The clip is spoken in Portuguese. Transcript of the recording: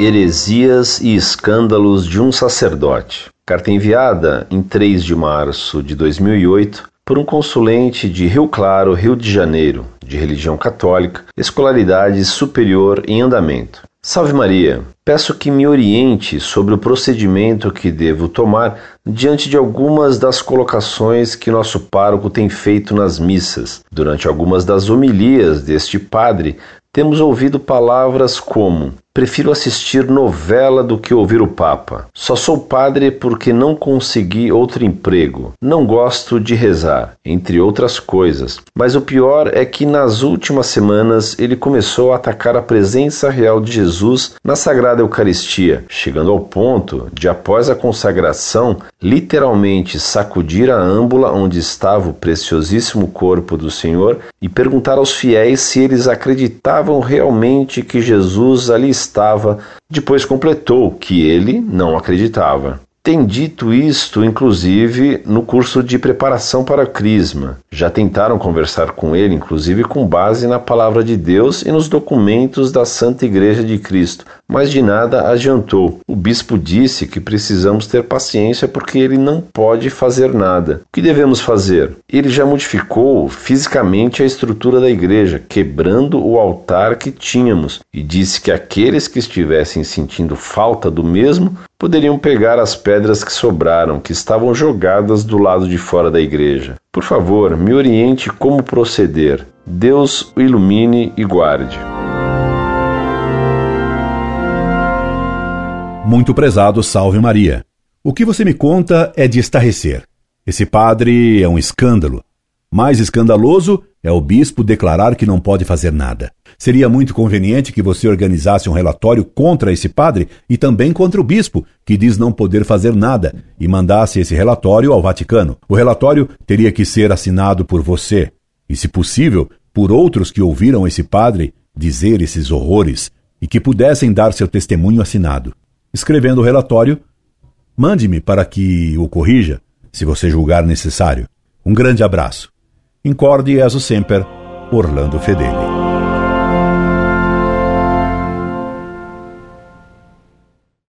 Heresias e escândalos de um sacerdote. Carta enviada em 3 de março de 2008 por um consulente de Rio Claro, Rio de Janeiro, de religião católica, escolaridade superior em andamento. Salve Maria! Peço que me oriente sobre o procedimento que devo tomar diante de algumas das colocações que nosso pároco tem feito nas missas. Durante algumas das homilias deste padre, temos ouvido palavras como: Prefiro assistir novela do que ouvir o Papa. Só sou padre porque não consegui outro emprego. Não gosto de rezar, entre outras coisas. Mas o pior é que nas últimas semanas ele começou a atacar a presença real de Jesus na Sagrada Eucaristia, chegando ao ponto de, após a consagração, literalmente sacudir a âmbula onde estava o preciosíssimo corpo do Senhor e perguntar aos fiéis se eles acreditavam realmente que Jesus ali estava estava, depois completou que ele não acreditava. Tem dito isto, inclusive, no curso de preparação para a Crisma. Já tentaram conversar com ele, inclusive com base na palavra de Deus e nos documentos da Santa Igreja de Cristo, mas de nada adiantou. O bispo disse que precisamos ter paciência porque ele não pode fazer nada. O que devemos fazer? Ele já modificou fisicamente a estrutura da igreja, quebrando o altar que tínhamos, e disse que aqueles que estivessem sentindo falta do mesmo poderiam pegar as pedras que sobraram, que estavam jogadas do lado de fora da igreja. Por favor, me oriente como proceder. Deus o ilumine e guarde. Muito prezado, salve Maria. O que você me conta é de estarrecer. Esse padre é um escândalo. Mais escandaloso é o bispo declarar que não pode fazer nada. Seria muito conveniente que você organizasse um relatório contra esse padre e também contra o bispo, que diz não poder fazer nada, e mandasse esse relatório ao Vaticano. O relatório teria que ser assinado por você, e, se possível, por outros que ouviram esse padre dizer esses horrores e que pudessem dar seu testemunho assinado. Escrevendo o relatório, mande-me para que o corrija, se você julgar necessário. Um grande abraço. Incorde Jesus Semper, Orlando Fedeli.